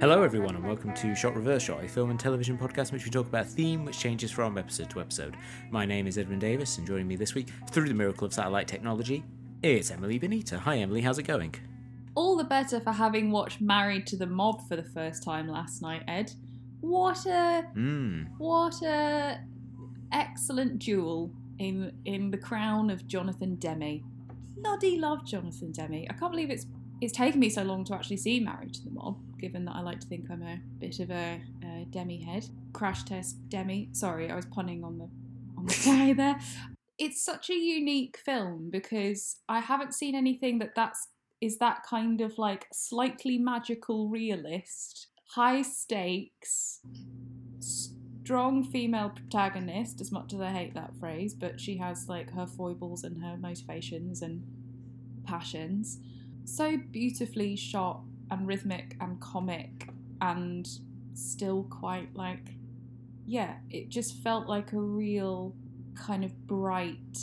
Hello, everyone, and welcome to Shot Reverse Shot, a film and television podcast in which we talk about a theme which changes from episode to episode. My name is Edwin Davis, and joining me this week, through the miracle of satellite technology, it's Emily Benita. Hi, Emily, how's it going? All the better for having watched Married to the Mob for the first time last night, Ed. What a Mmm. what a excellent jewel in in the crown of Jonathan Demme. Bloody love Jonathan Demme. I can't believe it's it's taken me so long to actually see Married to the Mob, given that I like to think I'm a bit of a, a Demme head. Crash test Demme. Sorry, I was punning on the on the fly there. It's such a unique film because I haven't seen anything that that's is that kind of like slightly magical realist, high stakes, strong female protagonist. As much as I hate that phrase, but she has like her foibles and her motivations and passions so beautifully shot and rhythmic and comic and still quite like yeah it just felt like a real kind of bright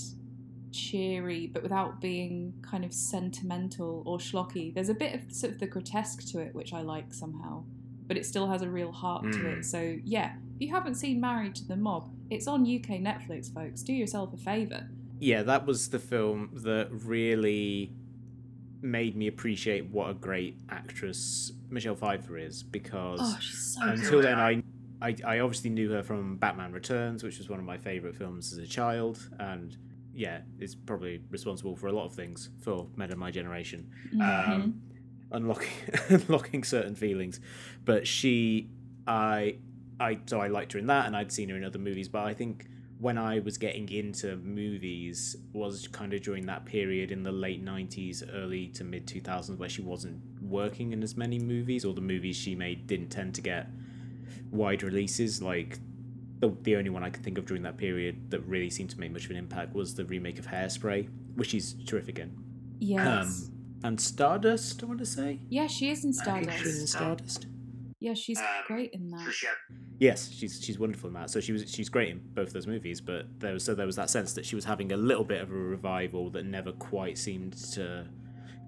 cheery but without being kind of sentimental or schlocky. There's a bit of sort of the grotesque to it which i like somehow but it still has a real heart to Mm. it so yeah if you haven't seen married to the mob it's on uk netflix folks. Do yourself a favor Yeah, that was the film that really made me appreciate what a great actress Michelle Pfeiffer is because oh so until good. then I, I I obviously knew her from Batman Returns, which was one of my favorite films as a child, and yeah, is probably responsible for a lot of things for men of my generation, Mhm. um, unlocking unlocking certain feelings. But she, I, I so I liked her in that, and I'd seen her in other movies. But I think when I was getting into movies was kind of during that period in the late '90s, early to mid 2000s, where she wasn't working in as many movies, or the movies she made didn't tend to get wide releases. Like the the only one I could think of during that period that really seemed to make much of an impact was the remake of Hairspray, which she's terrific in. yes Um, and Stardust, I want to say. Yeah, she is in I think She's in Stardust. Stardust. Yeah, she's Um, great in that. So she had Yes, she's she's wonderful in that. So she was she's great in both those movies. But there was so there was that sense that she was having a little bit of a revival that never quite seemed to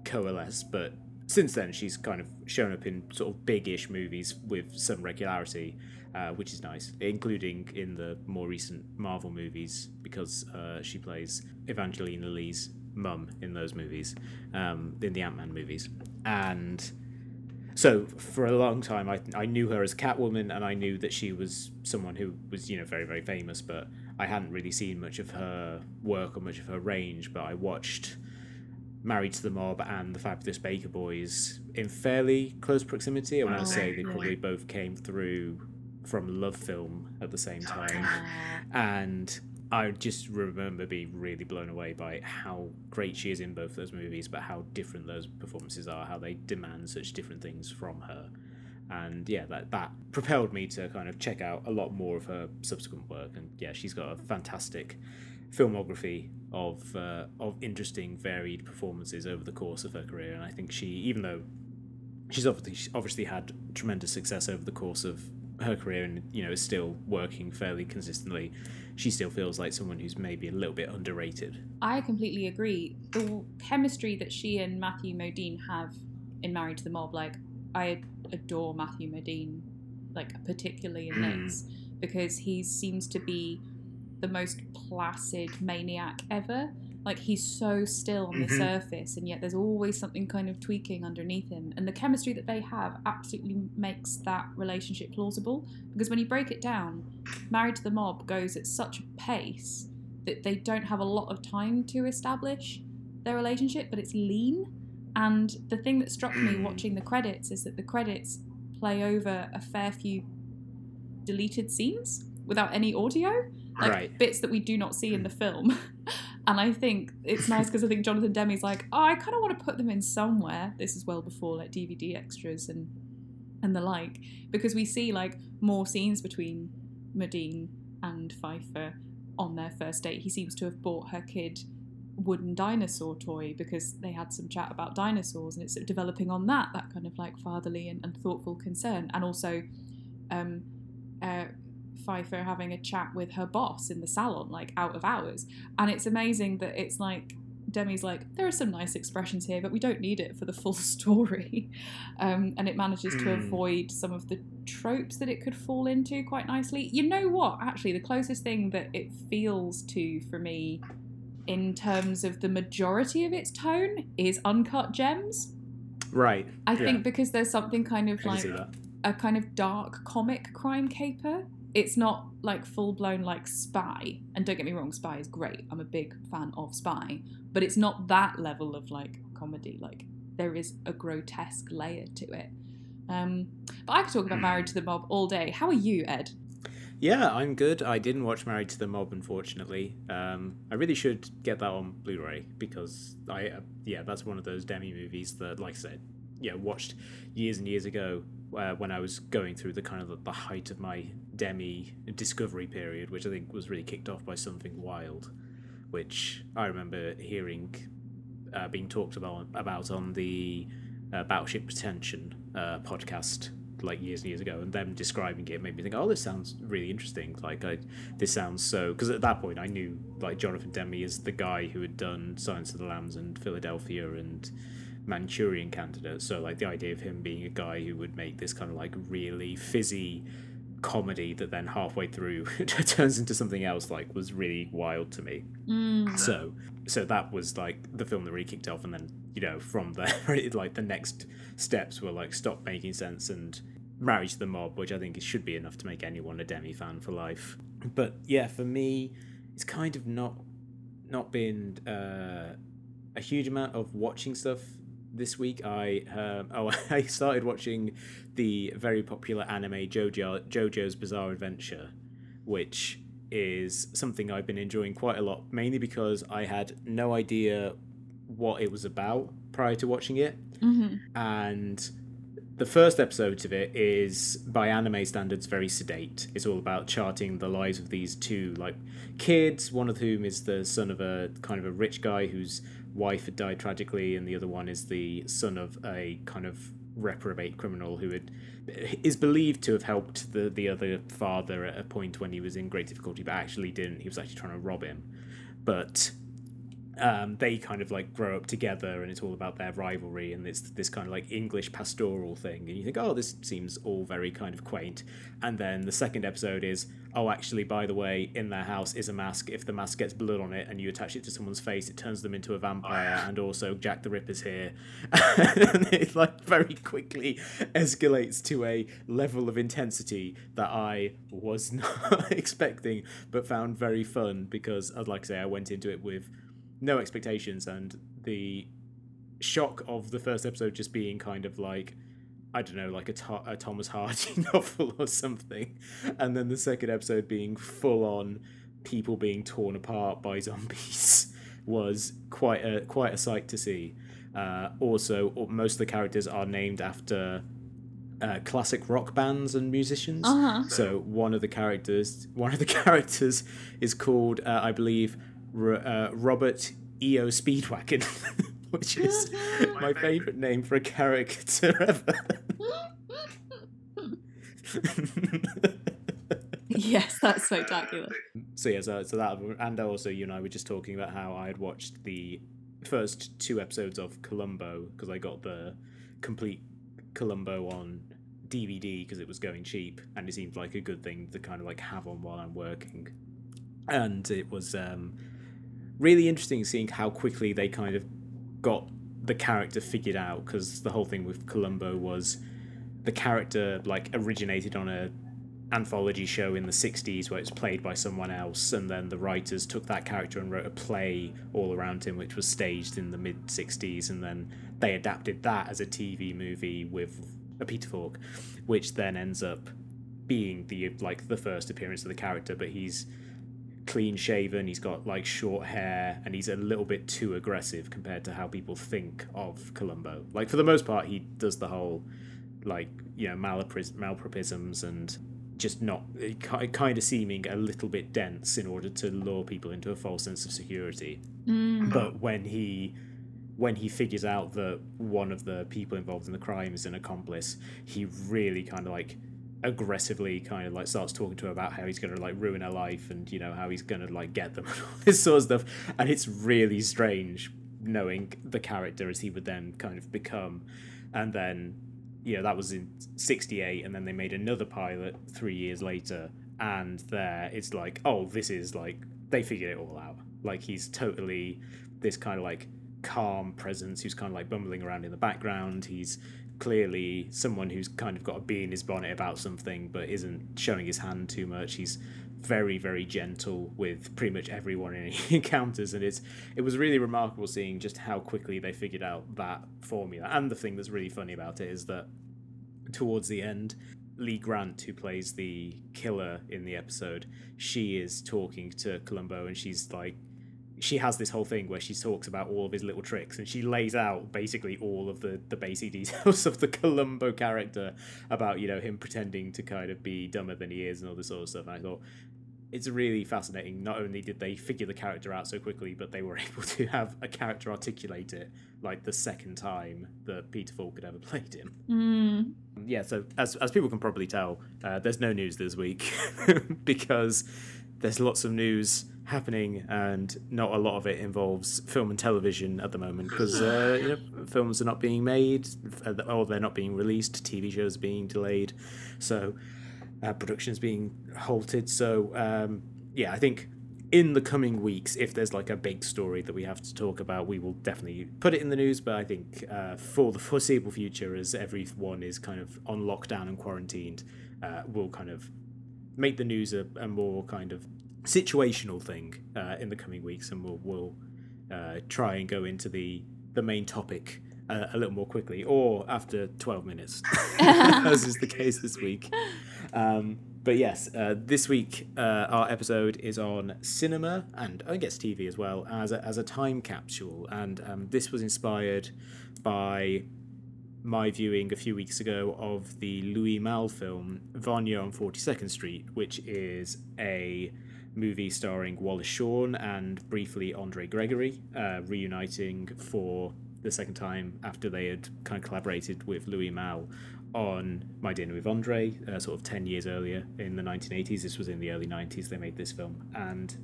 coalesce. But since then, she's kind of shown up in sort of big-ish movies with some regularity, uh, which is nice, including in the more recent Marvel movies because uh, she plays Evangeline Lilly's mum in those movies, um, in the Ant Man movies, and so for a long time I, I knew her as Catwoman and I knew that she was someone who was you know very very famous but I hadn't really seen much of her work or much of her range but I watched Married to the Mob and The Fabulous Baker Boys in fairly close proximity. I want to say they probably both came through from Love Film at the same time Ah. and I just remember being really blown away by how great she is in both those movies, but how different those performances are, how they demand such different things from her. And yeah, that that propelled me to kind of check out a lot more of her subsequent work. And yeah, she's got a fantastic filmography of uh, of interesting, varied performances over the course of her career. And I think she, even though she's obviously she's obviously had tremendous success over the course of her career and you know is still working fairly consistently she still feels like someone who's maybe a little bit underrated I completely agree. The chemistry that she and Matthew Modine have in Married to the Mob, like I adore Matthew Modine, like particularly in Mm. this, because he seems to be the most placid maniac ever. Like he's so still on the Mhm. surface, and yet there's always something kind of tweaking underneath him. And the chemistry that they have absolutely makes that relationship plausible. Because when you break it down, Married to the Mob goes at such a pace that they don't have a lot of time to establish their relationship, but it's lean. And the thing that struck me Mm. watching the credits is that the credits play over a fair few deleted scenes without any audio, like Right. bits that we do not see in the film. and I think it's nice because I think Jonathan Demme's like, oh, I kind of want to put them in somewhere. This is well before like DVD extras and and the like, because we see like more scenes between Modine and Pfeiffer on their first date. He seems to have bought her kid wooden dinosaur toy because they had some chat about dinosaurs and it's sort of developing on that that kind of like fatherly and, and thoughtful concern and also um, uh, Pfeiffer having a chat with her boss in the salon, like out of hours. And it's amazing that it's like Demme's like, there are some nice expressions here, but we don't need it for the full story. Um, and it manages to Mm. avoid some of the tropes that it could fall into quite nicely. You know what? Actually, the closest thing that it feels to for me in terms of the majority of its tone is Uncut Gems. Right. I yeah. think because there's something kind of like a kind of dark comic crime caper. It's not like full blown like spy. And don't get me wrong, spy is great. I'm a big fan of spy, but it's not that level of like comedy. Like there is a grotesque layer to it. Um, but I could talk about Married to the Mob all day. How are you, Ed? Yeah, I'm good. I didn't watch Married to the Mob, unfortunately. Um, I really should get that on Blu-ray because I, uh, yeah, that's one of those Demme movies that, like I said, yeah, watched years and years ago uh, when I was going through the kind of the, the height of my Demme discovery period, which I think was really kicked off by Something Wild, which I remember hearing uh, being talked about about on the uh, Battleship Pretension uh, podcast like years and years ago, and them describing it made me think, oh, this sounds really interesting. Like, I this sounds so because at that point I knew like Jonathan Demme is the guy who had done Silence of the Lambs and Philadelphia and Manchurian Candidate. So like the idea of him being a guy who would make this kind of like really fizzy comedy that then halfway through turns into something else like was really wild to me. Mm. So so that was like the film that really kicked off, and then you know from there, like the next steps were like stop making sense and married to the mob, which I think it should be enough to make anyone a Demme fan for life. But yeah, for me, it's kind of not not been uh, a huge amount of watching stuff this week. I um, oh I started watching the very popular anime JoJo JoJo's Bizarre Adventure, which is something I've been enjoying quite a lot, mainly because I had no idea what it was about prior to watching it. hmm And the first episode of it is, by anime standards, very sedate. It's all about charting the lives of these two like kids, one of whom is the son of a kind of a rich guy whose wife had died tragically, and the other one is the son of a kind of reprobate criminal who had is believed to have helped the the other father at a point when he was in great difficulty, but actually didn't. He was actually trying to rob him, but um, they kind of like grow up together and it's all about their rivalry and it's this kind of like English pastoral thing. And you think oh this seems all very kind of quaint. And then the second episode is oh actually by the way in their house is a mask. If the mask gets blood on it and you attach it to someone's face it turns them into a vampire and also Jack the Ripper's here. And it like very quickly escalates to a level of intensity that I was not expecting but found very fun because I'd like to say I went into it with no expectations and the shock of the first episode just being kind of like I don't know, like a, Tho- a Thomas Hardy novel or something, and then the second episode being full on people being torn apart by zombies was quite a quite a sight to see. Uh, also, most of the characters are named after uh, classic rock bands and musicians. Uh huh. So one of the characters, one of the characters is called, uh, I believe, uh, Robert E.O. Speedwagon, which is my favourite name for a character ever. yes, that's spectacular. so yeah, so, so that and also you and I were just talking about how I had watched the first two episodes of Columbo because I got the complete Columbo on DVD because it was going cheap and it seemed like a good thing to kind of like have on while I'm working. And it was um, really interesting seeing how quickly they kind of got the character figured out because the whole thing with Columbo was the character like originated on a anthology show in the 60s where it was played by someone else and then the writers took that character and wrote a play all around him which was staged in the mid 60s and then they adapted that as a TV movie with a Peter Falk which then ends up being the like the first appearance of the character but he's clean shaven he's got like short hair and he's a little bit too aggressive compared to how people think of Columbo like for the most part he does the whole like you know malapris- malapropisms and just not kind of seeming a little bit dense in order to lure people into a false sense of security Mm. but when he when he figures out that one of the people involved in the crime is an accomplice he really kind of like aggressively kind of like starts talking to her about how he's going to like ruin her life and you know how he's going to like get them and all this sort of stuff. And it's really strange knowing the character as he would then kind of become. And then you know that was in 68 and then they made another pilot 3 years later and there it's like oh this is like they figured it all out. Like he's totally this kind of like calm presence who's kind of like bumbling around in the background. He's clearly someone who's kind of got a bee in his bonnet about something but isn't showing his hand too much. He's very very gentle with pretty much everyone he encounters and it's it was really remarkable seeing just how quickly they figured out that formula and the thing that's really funny about it is that towards the end Lee Grant who plays the killer in the episode she is talking to Columbo and she's like she has this whole thing where she talks about all of his little tricks and she lays out basically all of the the basic details of the Columbo character about you know him pretending to kind of be dumber than he is and all this sort of stuff. And I thought it's really fascinating. Not only did they figure the character out so quickly, but they were able to have a character articulate it like the second time that Peter Falk had ever played him. Mm. Yeah, so as as people can probably tell, uh, there's no news this week because there's lots of news happening, and not a lot of it involves film and television at the moment because uh, you know films are not being made or they're not being released. TV shows are being delayed, so uh, production's being halted. So um, yeah, I think in the coming weeks, if there's like a big story that we have to talk about, we will definitely put it in the news. But I think uh, for the foreseeable future, as everyone is kind of on lockdown and quarantined, uh, we'll kind of make the news a, a more kind of situational thing uh, in the coming weeks, and we'll we'll uh, try and go into the the main topic uh, a little more quickly, or after twelve minutes, as is the case this week. Um, but yes, uh, this week uh, our episode is on cinema and I guess TV as well as a, as a time capsule, and um, this was inspired by my viewing a few weeks ago of the Louis Malle film Vanya on 42nd Street, which is a movie starring Wallace Shawn and briefly Andre Gregory, uh, reuniting for the second time after they had kind of collaborated with Louis Malle on My Dinner with Andre, uh, sort of 10 years earlier in the 1980s. This was in the early 90s they made this film. And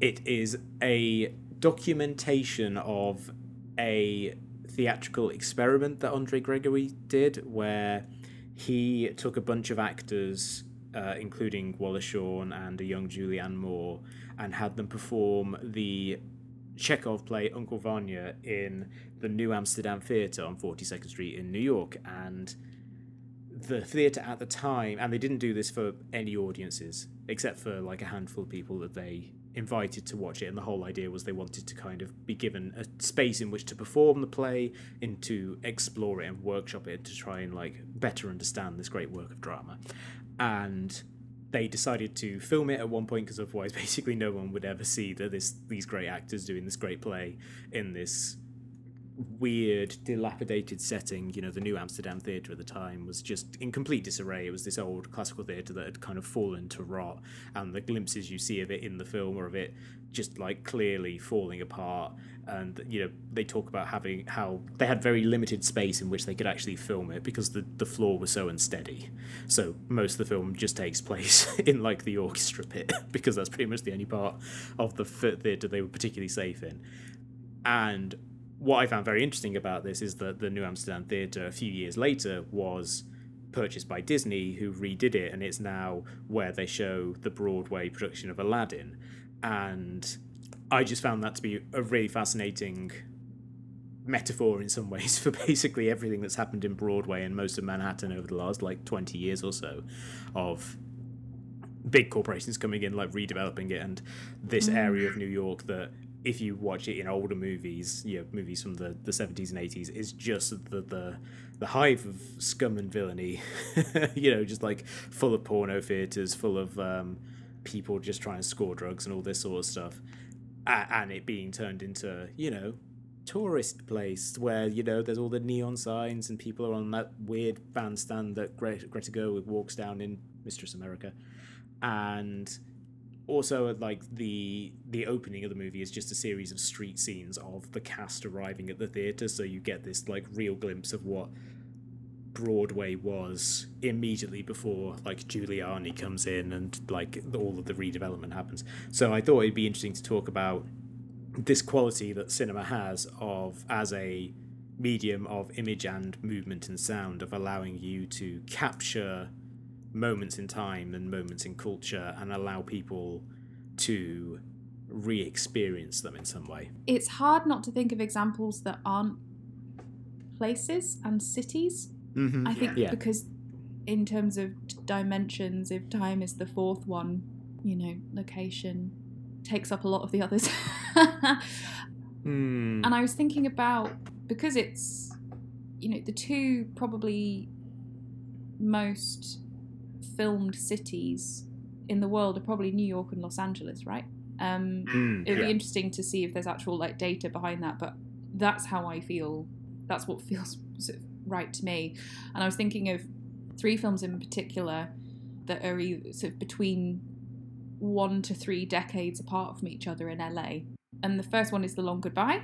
it is a documentation of a theatrical experiment that Andre Gregory did where he took a bunch of actors uh, including Wallace Shawn and a young Julianne Moore, and had them perform the Chekhov play Uncle Vanya in the New Amsterdam Theatre on 42nd Street in New York. And the theatre at the time, and they didn't do this for any audiences, except for like a handful of people that they invited to watch it. And the whole idea was they wanted to kind of be given a space in which to perform the play, and to explore it and workshop it to try and like better understand this great work of drama and they decided to film it at one point because otherwise basically no one would ever see that this these great actors doing this great play in this weird dilapidated setting. You know the new amsterdam theatre at the time was just in complete disarray. It was this old classical theatre that had kind of fallen to rot and the glimpses you see of it in the film are of it just like clearly falling apart. And you know they talk about having how they had very limited space in which they could actually film it because the, the floor was so unsteady. So most of the film just takes place in like the orchestra pit because that's pretty much the only part of the theatre they were particularly safe in. And what i found very interesting about this is that the new amsterdam theatre a few years later was purchased by disney who redid it and it's now where they show the broadway production of aladdin and I just found that to be a really fascinating metaphor in some ways for basically everything that's happened in Broadway and most of Manhattan over the last like 20 years or so of big corporations coming in like redeveloping it and this mm. area of New York that if you watch it in older movies, you know, movies from the, the 70s and 80s, is just the, the the hive of scum and villainy, you know, just like full of porno theaters, full of um, people just trying to score drugs and all this sort of stuff. And it being turned into you know tourist place where you know there's all the neon signs and people are on that weird bandstand that Gre- Greta Gerwig walks down in Mistress America, and also like the the opening of the movie is just a series of street scenes of the cast arriving at the theater, so you get this like real glimpse of what Broadway was immediately before like Giuliani comes in and like all of the redevelopment happens. So I thought it'd be interesting to talk about this quality that cinema has of as a medium of image and movement and sound of allowing you to capture moments in time and moments in culture and allow people to re-experience them in some way. It's hard not to think of examples that aren't places and cities. Mm-hmm. I think Yeah. because in terms of dimensions, if time is the fourth one, you know, location takes up a lot of the others. Mm. And I was thinking about because it's you know the two probably most filmed cities in the world are probably New York and Los Angeles, right? Um, Mm, it'd yeah. be interesting to see if there's actual like data behind that, but that's how I feel. That's what feels sort of right to me. And I was thinking of three films in particular that are either sort of between one to three decades apart from each other in LA. And the first one is The Long Goodbye,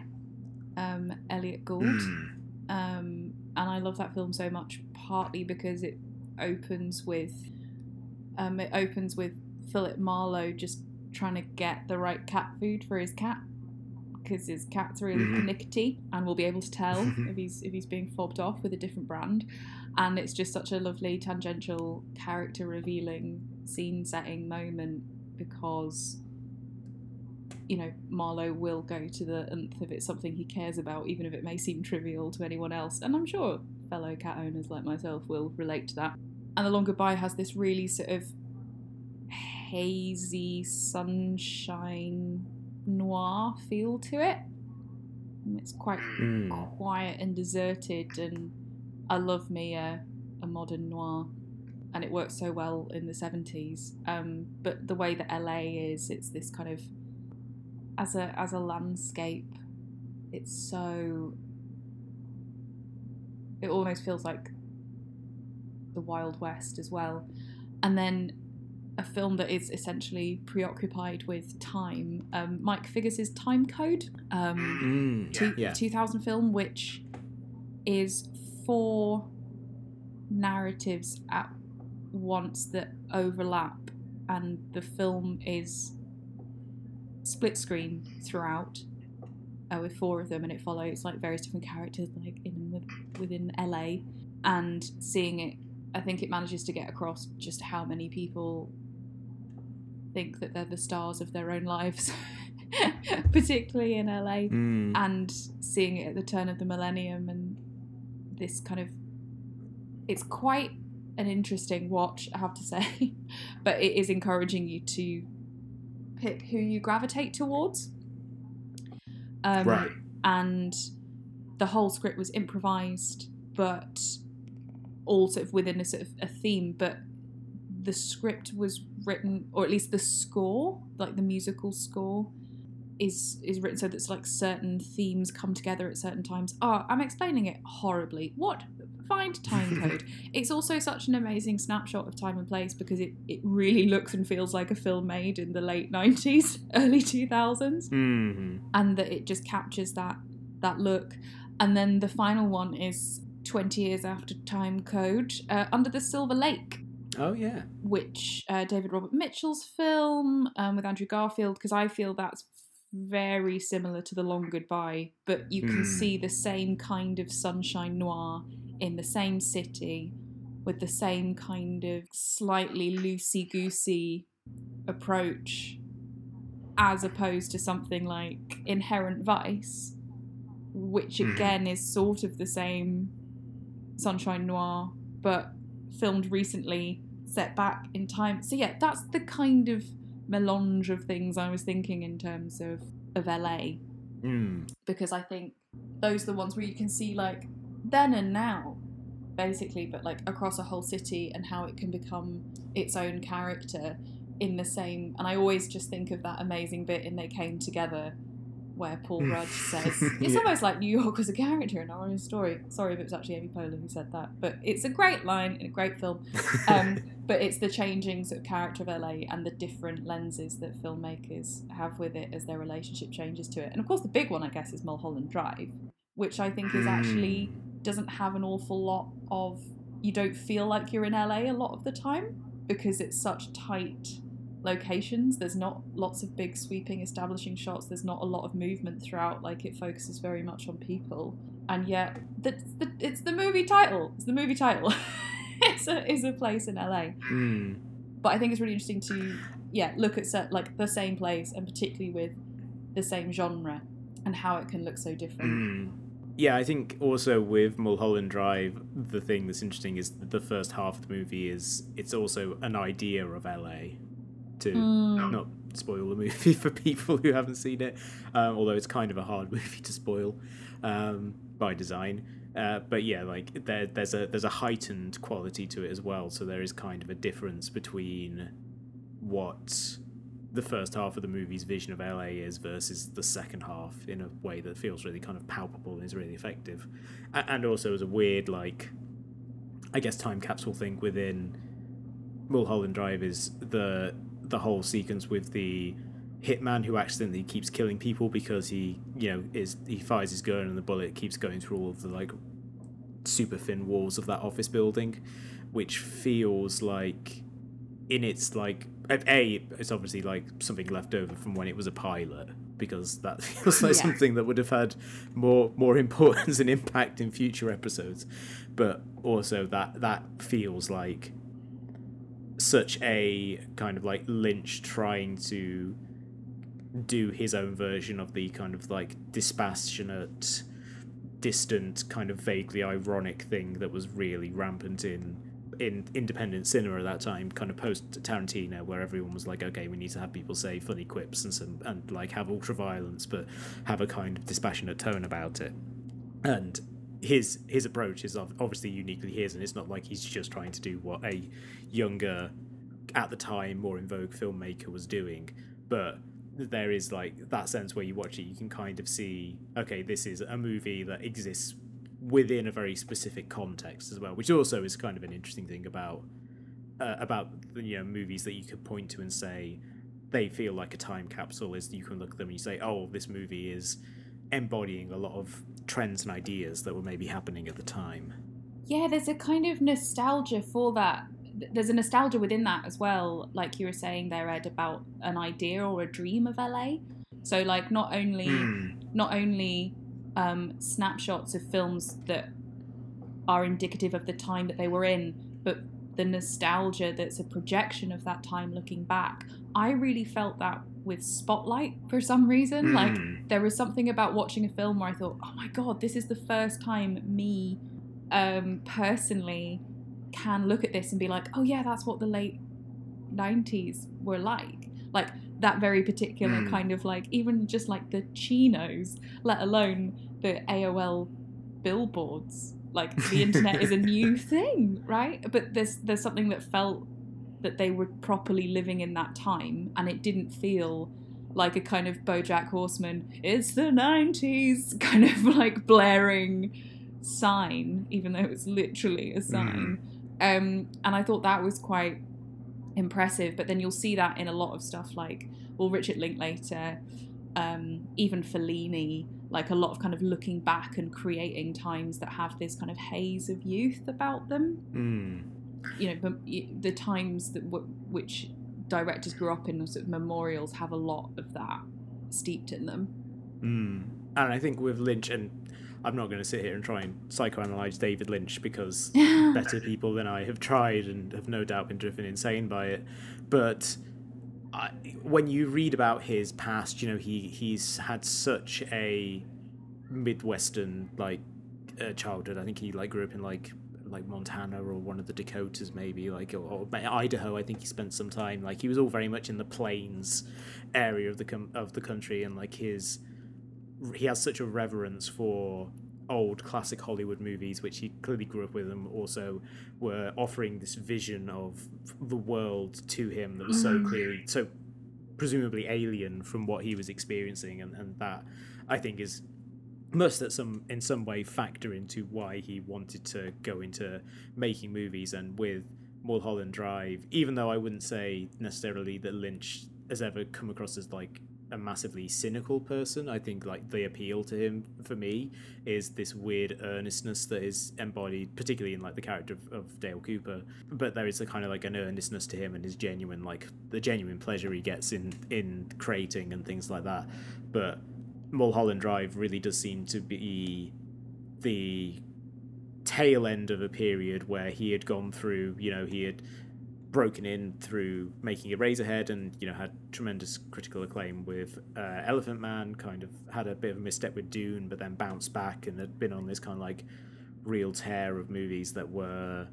um, Elliot Gould. Mm. Um, and I love that film so much, partly because it opens with um, it opens with Philip Marlowe just trying to get the right cat food for his cat because his cat's really Mhm. pernickety and will be able to tell if he's if he's being fobbed off with a different brand. And it's just such a lovely tangential character revealing scene setting moment because you know Marlowe will go to the nth if it's something he cares about, even if it may seem trivial to anyone else. And I'm sure fellow cat owners like myself will relate to that. And The Long Goodbye has this really sort of hazy sunshine noir feel to it. And It's quite Mm. quiet and deserted, and I love me a, a modern noir, and it works so well in the seventies. Um, but the way that LA is, it's this kind of as a as a landscape, it's so. It almost feels like the Wild West as well, and then a film that is essentially preoccupied with time. Um, Mike Figgis's Time Code. Um, Mm. two, Yeah. 2000 film, which is four narratives at once that overlap, and the film is split screen throughout. Uh, with four of them, and it follows like various different characters, like in within LA, and seeing it, I think it manages to get across just how many people think that they're the stars of their own lives, particularly in LA Mm. and seeing it at the turn of the millennium and this kind of it's quite an interesting watch i have to say but it is encouraging you to pick who you gravitate towards um, Right. and the whole script was improvised but all sort of within a sort of a theme but the script was written or at least the score like the musical score is is written so that like certain themes come together at certain times. Oh, I'm explaining it horribly. What? Find time code. it's also such an amazing snapshot of time and place because it, it really looks and feels like a film made in the late 90s, early 2000s Mhm. and that it just captures that that look. And then the final one is 20 years after Time Code, uh, Under the Silver Lake, Oh yeah. which uh, David Robert Mitchell's film um, with Andrew Garfield, because I feel that's very similar to The Long Goodbye, but you can Hmm. see the same kind of sunshine noir in the same city with the same kind of slightly loosey goosey approach as opposed to something like Inherent Vice, which Mhm. again is sort of the same sunshine noir, but filmed recently, set back in time. So yeah, that's the kind of melange of things I was thinking in terms of of LA Mm. because I think those are the ones where you can see like then and now, basically, but like across a whole city and how it can become its own character in the same. And I always just think of that amazing bit in They Came Together, where Paul Rudd says it's Yeah. almost like New York was a character in our own story. Sorry if it was actually Amy Poehler who said that, but it's a great line in a great film. Um, but it's the changing sort of character of LA and the different lenses that filmmakers have with it as their relationship changes to it. And of course, the big one, I guess, is Mulholland Drive, which I think is actually doesn't have an awful lot of you don't feel like you're in LA a lot of the time because it's such tight locations. There's not lots of big sweeping establishing shots. There's not a lot of movement throughout. Like it focuses very much on people, and yet the, the, it's the movie title. It's the movie title. it's a it's a place in LA. Mm. But I think it's really interesting to yeah look at set, like the same place and particularly with the same genre and how it can look so different. Mm. Yeah, I think also with Mulholland Drive, the thing that's interesting is the first half of the movie is it's also an idea of LA. To Mm. not spoil the movie for people who haven't seen it, um, although it's kind of a hard movie to spoil um, by design. Uh, but yeah, like there, there's a there's a heightened quality to it as well. So there is kind of a difference between what the first half of the movie's vision of LA is versus the second half in a way that feels really kind of palpable and is really effective. And also as a weird like I guess time capsule thing within Mulholland Drive is the the whole sequence with the hitman who accidentally keeps killing people because he you know is he fires his gun and the bullet keeps going through all of the like super thin walls of that office building which feels like in its like a it's obviously like something left over from when it was a pilot because that feels like Yeah. something that would have had more more importance and impact in future episodes but also that that feels like such a kind of like lynch trying to do his own version of the kind of like dispassionate distant kind of vaguely ironic thing that was really rampant in in independent cinema at that time kind of post Tarantino where everyone was like okay we need to have people say funny quips and some and like have ultra violence but have a kind of dispassionate tone about it. And his his approach is obviously uniquely his and it's not like he's just trying to do what a younger at the time more in vogue filmmaker was doing. But there is like that sense where you watch it you can kind of see okay this is a movie that exists within a very specific context as well which also is kind of an interesting thing about uh, about you know movies that you could point to and say they feel like a time capsule is you can look at them and you say oh this movie is embodying a lot of trends and ideas that were maybe happening at the time Yeah, there's a kind of nostalgia for that. There's a nostalgia within that as well, like you were saying there, Ed, about an idea or a dream of LA. So, like, not only Hmm. not only um, snapshots of films that are indicative of the time that they were in, but the nostalgia that's a projection of that time looking back. I really felt that with Spotlight for some reason. Like, Mm. there was something about watching a film where I thought, oh my god, this is the first time me um, personally can look at this and be like, oh yeah, that's what the late 90s were like. Like that very particular Mm. kind of like, even just like the chinos, let alone the AOL billboards. Like the internet is a new thing, right? But there's there's something that felt that they were properly living in that time and it didn't feel like a kind of Bojack Horseman, it's the 90s kind of like blaring sign, even though it was literally a sign. Um, and I thought that was quite impressive. But then you'll see that in a lot of stuff like, well, Richard Linklater, um, even Fellini, like a lot of kind of looking back and creating times that have this kind of haze of youth about them Mm. you know the times that w- which directors grew up in sort of memorials have a lot of that steeped in them Mm. And I think with Lynch, and I'm not going to sit here and try and psychoanalyze David Lynch because better people than I have tried and have no doubt been driven insane by it. But When you read about his past, you know he he's had such a midwestern like uh, childhood. I think he like grew up in like like Montana or one of the Dakotas maybe like or, or Idaho. I think he spent some time like he was all very much in the plains area of the com- of the country and like his he has such a reverence for old classic Hollywood movies, which he clearly grew up with, and also were offering this vision of the world to him that was so Mhm. clearly, so presumably alien from what he was experiencing, and, and that I think is must at some in some way factor into why he wanted to go into making movies and with Mulholland Drive, even though I wouldn't say necessarily that Lynch has ever come across as like a massively cynical person. I think like the appeal to him for me is this weird earnestness that is embodied, particularly in like the character of, of Dale Cooper. But there is a kind of like an earnestness to him and his genuine like the genuine pleasure he gets in in creating and things like that. But Mulholland Drive really does seem to be the tail end of a period where he had gone through, you know, he had broken in through making Eraserhead and you know had tremendous critical acclaim with uh, Elephant Man. Kind of had a bit of a misstep with Dune, but then bounced back and had been on this kind of like real tear of movies that were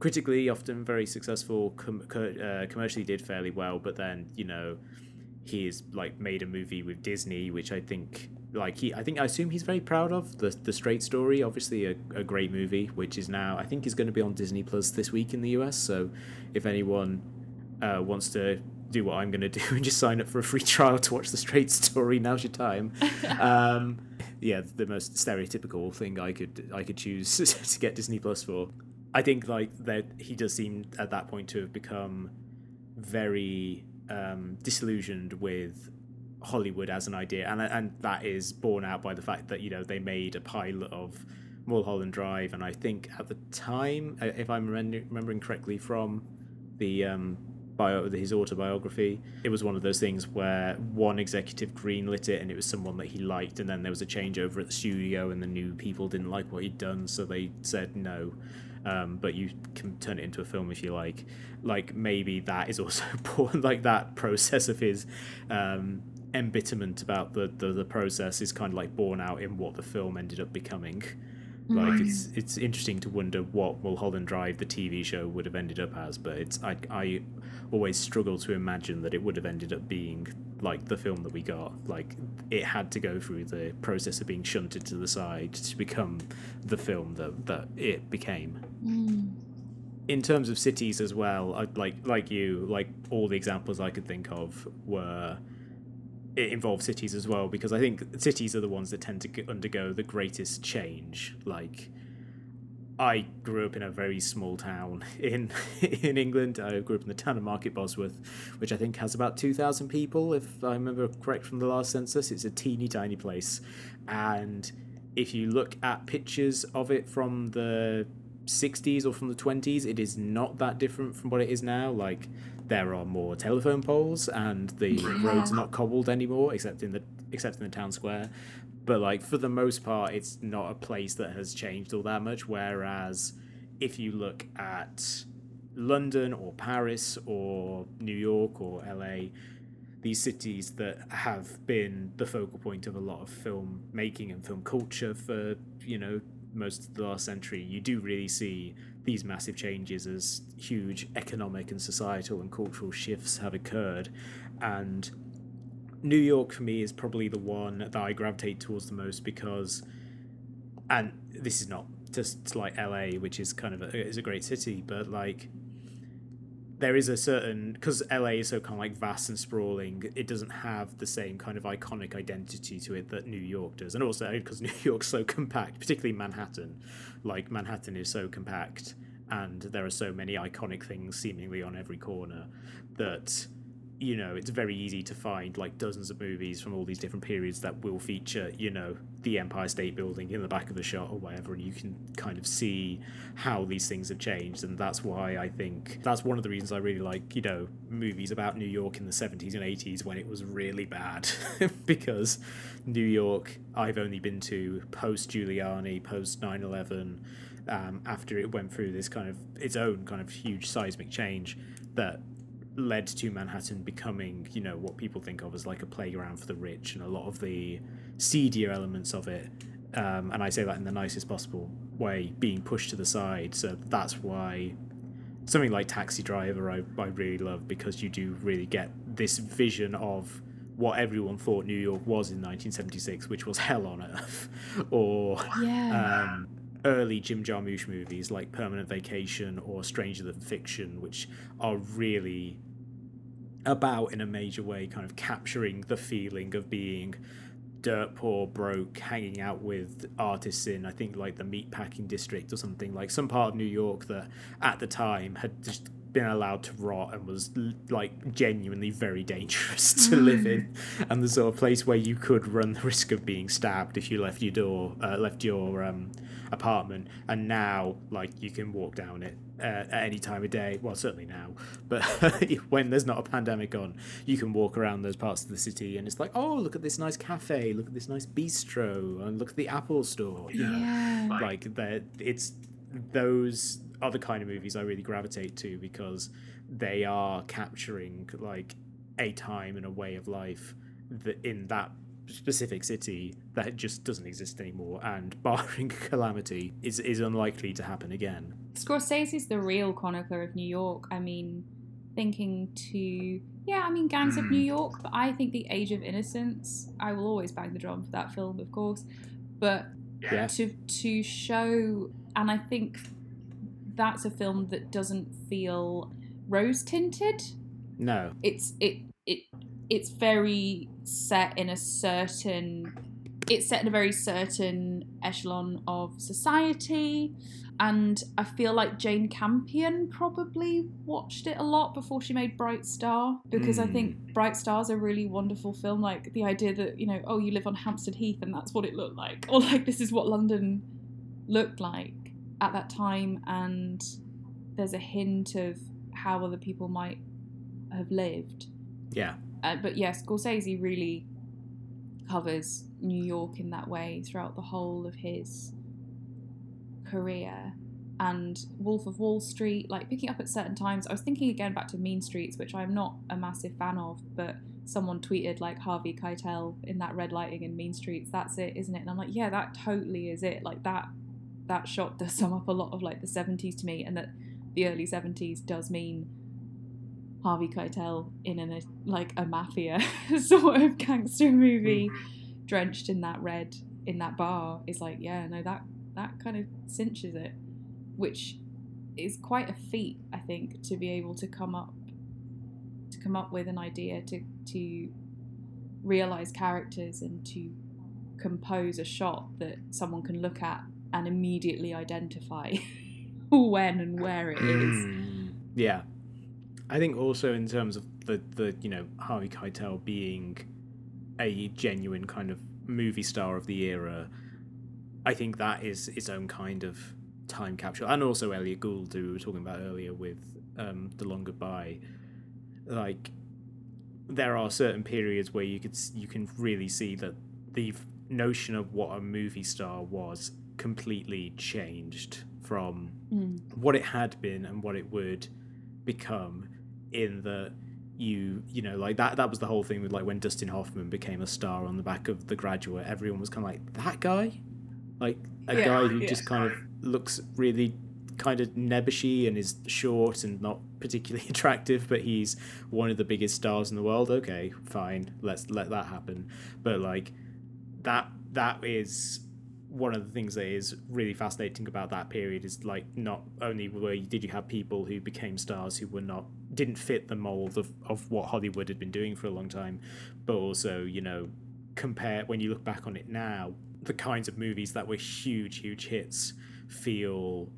critically often very successful, com- uh, commercially did fairly well, but then you know he's like made a movie with Disney, which I think like he I think I assume he's very proud of the the Straight Story, obviously a, a great movie, which is now I think is going to be on Disney Plus this week in the US. So if anyone uh, wants to do what I'm going to do and just sign up for a free trial to watch the Straight Story, now's your time. um, yeah, the most stereotypical thing I could I could choose to get Disney Plus for. I think like that he does seem at that point to have become very um, disillusioned with Hollywood as an idea, and and that is borne out by the fact that you know they made a pilot of Mulholland Drive, and I think at the time, uh, if I'm remembering correctly from the um, bio his autobiography, it was one of those things where one executive greenlit it, and it was someone that he liked, and then there was a changeover at the studio, and the new people didn't like what he'd done, so they said no. Um, but you can turn it into a film if you like. Like maybe that is also born, like that process of his um, embitterment about the, the, the process is kind of like borne out in what the film ended up becoming. Like mm. it's it's interesting to wonder what Mulholland Drive, the TV show, would have ended up as, but it's I I always struggle to imagine that it would have ended up being like the film that we got. Like it had to go through the process of being shunted to the side to become the film that that it became. Mm. In terms of cities as well, I, like like you, like all the examples I could think of were it involves cities as well because I think cities are the ones that tend to undergo the greatest change. Like, I grew up in a very small town in in England. I grew up in the town of Market Bosworth, which I think has about two thousand people, if I remember correct from the last census. It's a teeny tiny place, and if you look at pictures of it from the 60s or from the 20s, it is not that different from what it is now. Like there are more telephone poles and the yeah. roads are not cobbled anymore, except in the except in the town square. But like for the most part, it's not a place that has changed all that much. Whereas if you look at London or Paris or New York or LA, these cities that have been the focal point of a lot of film making and film culture for you know most of the last century, you do really see these massive changes as huge economic and societal and cultural shifts have occurred. And New York for me is probably the one that I gravitate towards the most because, and this is not just like LA, which is kind of a, is a great city, but like there is a certain because LA is so kind of like vast and sprawling. It doesn't have the same kind of iconic identity to it that New York does, and also because New York's so compact, particularly Manhattan. Like Manhattan is so compact, and there are so many iconic things seemingly on every corner that you know, it's very easy to find like dozens of movies from all these different periods that will feature, you know, the Empire State Building in the back of the shot or whatever, and you can kind of see how these things have changed. And that's why I think that's one of the reasons I really like, you know, movies about New York in the 70s and 80s when it was really bad. because New York, I've only been to post Giuliani, post 9 11. Um, after it went through this kind of its own kind of huge seismic change that led to Manhattan becoming, you know, what people think of as like a playground for the rich, and a lot of the seedier elements of it. Um, and I say that in the nicest possible way, being pushed to the side. So that's why something like Taxi Driver I, I really love because you do really get this vision of what everyone thought New York was in 1976, which was hell on earth, or yeah. um, early Jim Jarmusch movies like Permanent Vacation or Stranger Than Fiction, which are really about in a major way kind of capturing the feeling of being dirt poor broke hanging out with artists in i think like the meatpacking district or something like some part of new york that at the time had just been allowed to rot and was like genuinely very dangerous to live in, and the sort of place where you could run the risk of being stabbed if you left your door, uh, left your um, apartment, and now like you can walk down it uh, at any time of day. Well, certainly now, but when there's not a pandemic on, you can walk around those parts of the city, and it's like, oh, look at this nice cafe, look at this nice bistro, and look at the Apple Store. You know, Yeah. like that. It's those other kind of movies I really gravitate to because they are capturing like a time and a way of life that in that specific city that just doesn't exist anymore and barring calamity is is unlikely to happen again Scorsese's the real chronicler of New York. I mean, thinking to yeah, I mean Gangs of New hmm. York, but I think The Age of Innocence. I will always bang the drum for that film, of course, but yeah to to show, and I think that's a film that doesn't feel rose tinted. no It's it it it's very set in a certain it's set in a very certain echelon of society. And I feel like Jane Campion probably watched it a lot before she made Bright Star because I think hmm. Bright Star's a really wonderful film. Like the idea that you know, oh, you live on Hampstead Heath and that's what it looked like, or like this is what London looked like at that time, and there's a hint of how other people might have lived. yeah Uh, but yes, Scorsese really covers New York in that way throughout the whole of his career. And Wolf of Wall Street, like picking up at certain times. I was thinking again back to Mean Streets, which I'm not a massive fan of, but someone tweeted like Harvey Keitel in that red lighting in Mean Streets. That's it, isn't it? And I'm like, yeah, that totally is it. Like that, that shot does sum up a lot of like the 70s to me, and that the early 70s does mean Harvey Keitel in an like a mafia sort of gangster movie, drenched in that red in that bar is like yeah no that that kind of cinches it, which is quite a feat I think to be able to come up to come up with an idea to to realize characters and to compose a shot that someone can look at and immediately identify when and where it is. Mm. yeah i think also in terms of the the you know harvey keitel being a genuine kind of movie star of the era i think that is its own kind of time capsule. And also elliott gould who we were talking about earlier with um, the long goodbye. Like there are certain periods where you could you can really see that the notion of what a movie star was completely changed from Mm. what it had been and what it would become in that you you know like that that was the whole thing with like when Dustin Hoffman became a star on the back of The Graduate everyone was kind of like that guy? Like a Yeah, guy who yeah. just kind of looks really kind of nebbishy and is short and not particularly attractive but he's one of the biggest stars in the world. Okay fine. Let's let that happen. But like that that is one of the things that is really fascinating about that period is like not only were you, did you have people who became stars who were not didn't fit the mold of, of what Hollywood had been doing for a long time, but also you know compare when you look back on it now, the kinds of movies that were huge huge hits feel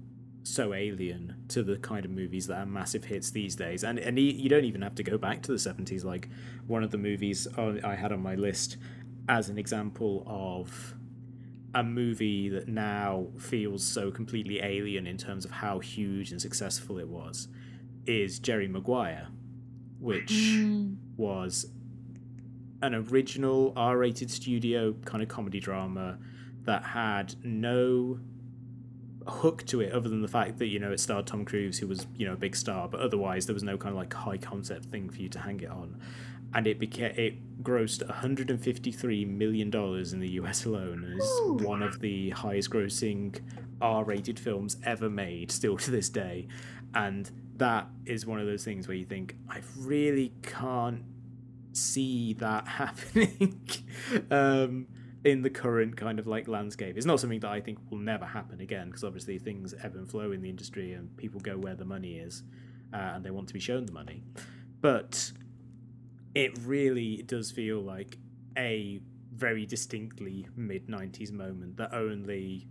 so alien to the kind of movies that are massive hits these days. And and you don't even have to go back to the 70s like one of the movies I had on my list as an example of a movie that now feels so completely alien in terms of how huge and successful it was is Jerry Maguire, which Mm. was an original R rated studio kind of comedy drama that had no hook to it other than the fact that, you know, it starred Tom Cruise, who was, you know, a big star, but otherwise there was no kind of like high concept thing for you to hang it on. And it became it grossed 153 million dollars in the US alone and is Ooh. one of the highest grossing R rated films ever made still to this day. And that is one of those things where you think, I really can't see that happening um, in the current kind of like landscape. It's not something that I think will never happen again because obviously things ebb and flow in the industry and people go where the money is uh, and they want to be shown the money. But it really does feel like a very distinctly mid 90s moment that only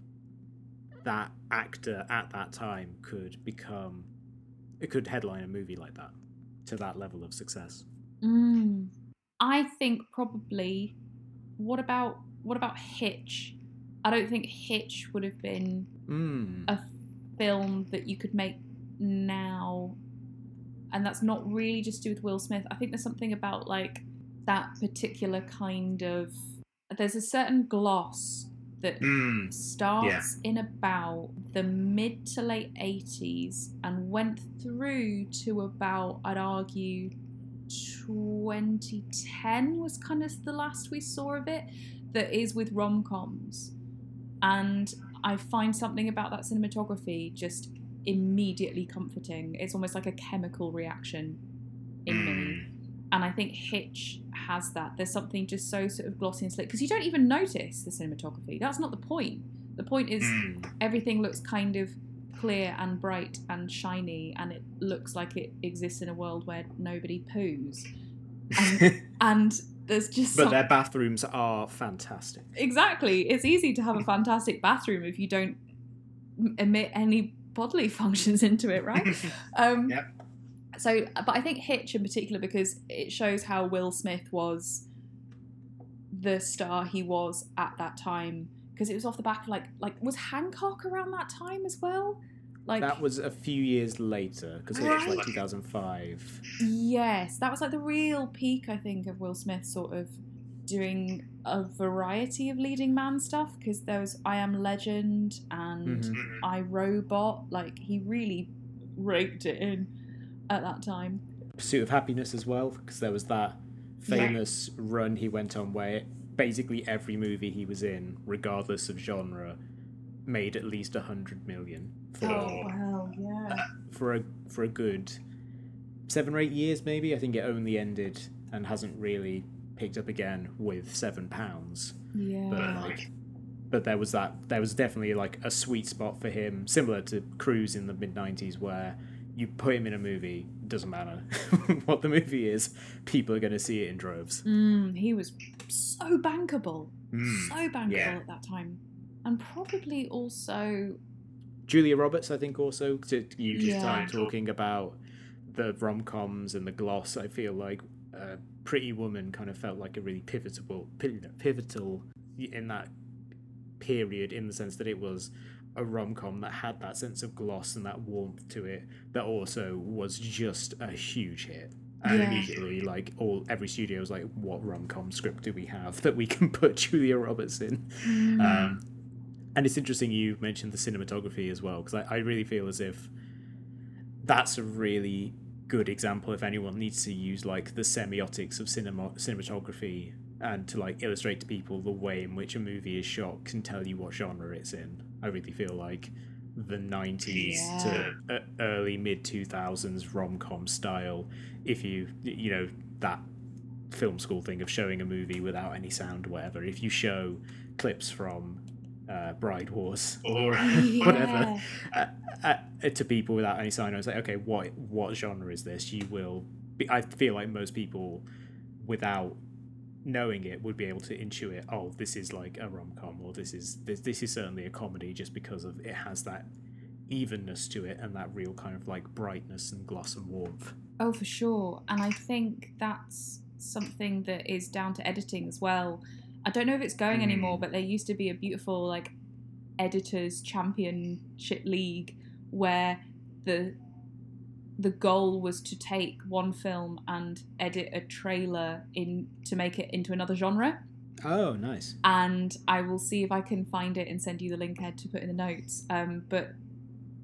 that actor at that time could become it could headline a movie like that to that level of success. Mm. I think probably. What about what about Hitch? I don't think Hitch would have been Mm. a film that you could make now, and that's not really just to do with Will Smith. I think there's something about like that particular kind of. There's a certain gloss that Mm. starts in about the mid to late 80s and went through to about, I'd argue, 2010 was kind of the last we saw of it, that is with rom coms. And I find something about that cinematography just immediately comforting. It's almost like a chemical reaction in me. And I think Hitch has that. There's something just so sort of glossy and slick because you don't even notice the cinematography. That's not the point. The point is Mm. everything looks kind of clear and bright and shiny, and it looks like it exists in a world where nobody poos. And, and there's just but some- their bathrooms are fantastic. exactly. It's easy to have a fantastic bathroom if you don't emit any bodily functions into it, right? Um, Yep. So, but I think Hitch in particular because it shows how Will Smith was the star he was at that time because it was off the back of like like was Hancock around that time as well? Like that was a few years later because it was like 2005. yes, that was like the real peak I think of Will Smith sort of doing a variety of leading man stuff because there was I Am Legend and Mhm. I Robot. Like he really raked it in at that time. Pursuit of Happiness as well because there was that famous run he went on where basically every movie he was in, regardless of genre, made at least a hundred million for Oh, well, yeah. for a for a good seven or eight years maybe. I think it only ended and hasn't really picked up again with seven pounds. Yeah. But like but there was that there was definitely like a sweet spot for him, similar to Cruise in the mid nineties where you put him in a movie, doesn't matter what the movie is, people are gonna see it in droves. Mm, he was so bankable, Mm. so bankable yeah. at that time, and probably also Julia Roberts, I think, also to you just Yeah. time talking about the rom coms and the gloss. I feel like uh, Pretty Woman kind of felt like a really pivotal, pivotal in that period, in the sense that it was a rom com that had that sense of gloss and that warmth to it, that also was just a huge hit. And Yeah. immediately, like all every studio was like, "What rom com script do we have that we can put Julia Roberts in?" Mm. Um, and it's interesting you mentioned the cinematography as well, because I, I really feel as if that's a really good example if anyone needs to use like the semiotics of cinema cinematography and to like illustrate to people the way in which a movie is shot can tell you what genre it's in. I really feel like the 90s to uh, early mid 2000s rom-com style if you you know that film school thing of showing a movie without any sound or whatever if you show clips from uh, Bride Wars or whatever uh, uh, to people without any sign. I was like, okay, what what genre is this? You will. Be, I feel like most people, without knowing it, would be able to intuit. Oh, this is like a rom com, or this is this this is certainly a comedy, just because of it has that evenness to it and that real kind of like brightness and gloss and warmth. Oh, for sure. And I think that's something that is down to editing as well. I don't know if it's going anymore, but there used to be a beautiful like editors championship league where the the goal was to take one film and edit a trailer in to make it into another genre. Oh, nice. and I will see if I can find it and send you the link to put in the notes. Um, but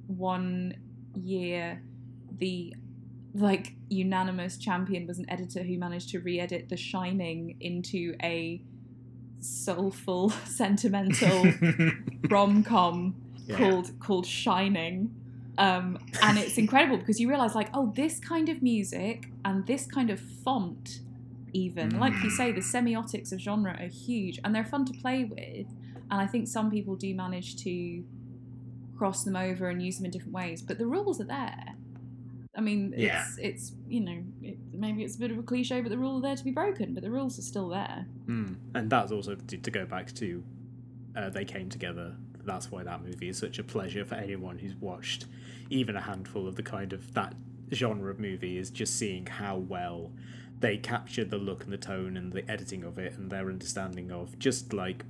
one year, the like unanimous champion was an editor who managed to re-edit The Shining into a soulful, sentimental rom com Yeah. called called Shining. Um, and it's incredible because you realize like, oh, this kind of music and this kind of font, even like you Mm. say, the semiotics of genre are huge and they're fun to play with. And I think some people do manage to cross them over and use them in different ways, but the rules are there. I mean, it's Yeah. it's you know it, maybe it's a bit of a cliche, but the rules are there to be broken. But the rules are still there. Mm. And that's also to, to go back to uh, they came together that's why that movie is such a pleasure for anyone who's watched even a handful of the kind of that genre of movie is just seeing how well they captured the look and the tone and the editing of it and their understanding of just like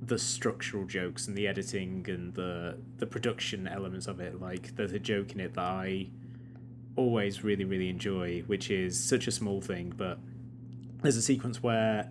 the structural jokes and the editing and the the production elements of it like there's a joke in it that I always really really enjoy which is such a small thing but there's a sequence where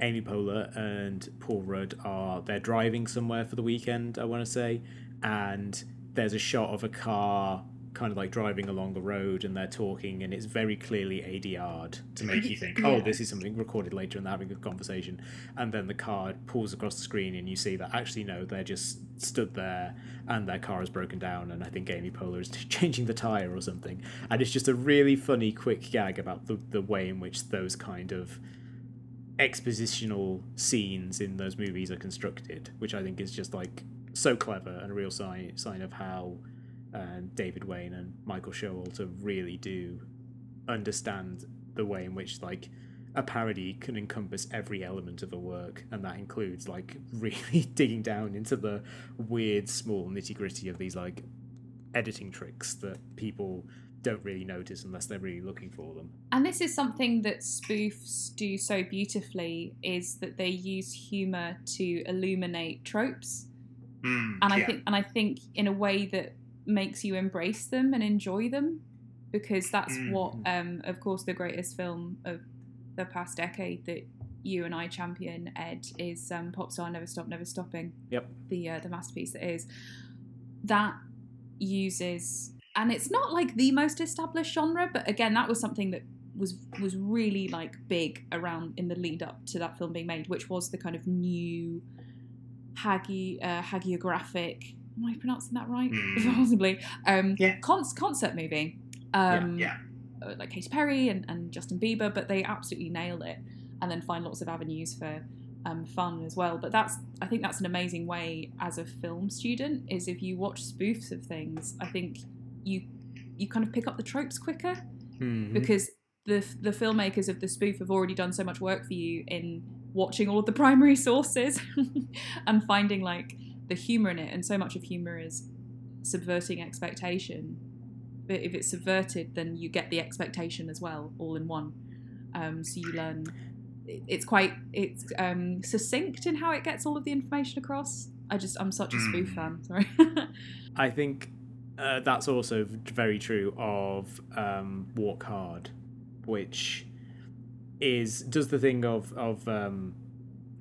Amy Poehler and Paul Rudd are they're driving somewhere for the weekend I want to say and there's a shot of a car kind of like driving along the road and they're talking and it's very clearly ADR'd to make you think, oh, Yeah. this is something recorded later and they're having a conversation. And then the car pulls across the screen and you see that actually no, they're just stood there and their car is broken down and I think Amy Poehler is changing the tyre or something. And it's just a really funny quick gag about the, the way in which those kind of expositional scenes in those movies are constructed, which I think is just like so clever and a real sign sign of how uh, David Wain and Michael Showalter really do understand the way in which like a parody can encompass every element of a work, and that includes like really digging down into the weird, small nitty gritty of these like editing tricks that people don't really notice unless they're really looking for them. And this is something that spoofs do so beautifully is that they use humor to illuminate tropes. Mm, And I yeah. think and I think in a way that makes you embrace them and enjoy them because that's Mm. what um of course the greatest film of the past decade that you and I champion Ed is um Popstar Never Stop Never Stopping. Yep. The uh, the masterpiece that is that uses and it's not like the most established genre but again that was something that was was really like big around in the lead up to that film being made which was the kind of new hagi uh, hagiographic am i pronouncing that right Mm. possibly um Yeah. con- concert movie um yeah. uh, like Katy Perry and, and Justin Bieber, but they absolutely nail it, and then find lots of avenues for um, fun as well. But that's I think that's an amazing way as a film student is if you watch spoofs of things, I think you you kind of pick up the tropes quicker Mhm. because the the filmmakers of the spoof have already done so much work for you in watching all of the primary sources and finding like the humor in it and so much of humor is subverting expectation. But if it's subverted then you get the expectation as well all in one. Um, so you learn it's quite it's um, succinct in how it gets all of the information across. I just i'm such a spoof Mm. fan sorry. I think uh, that's also very true of um, Walk Hard, which is does the thing of of um,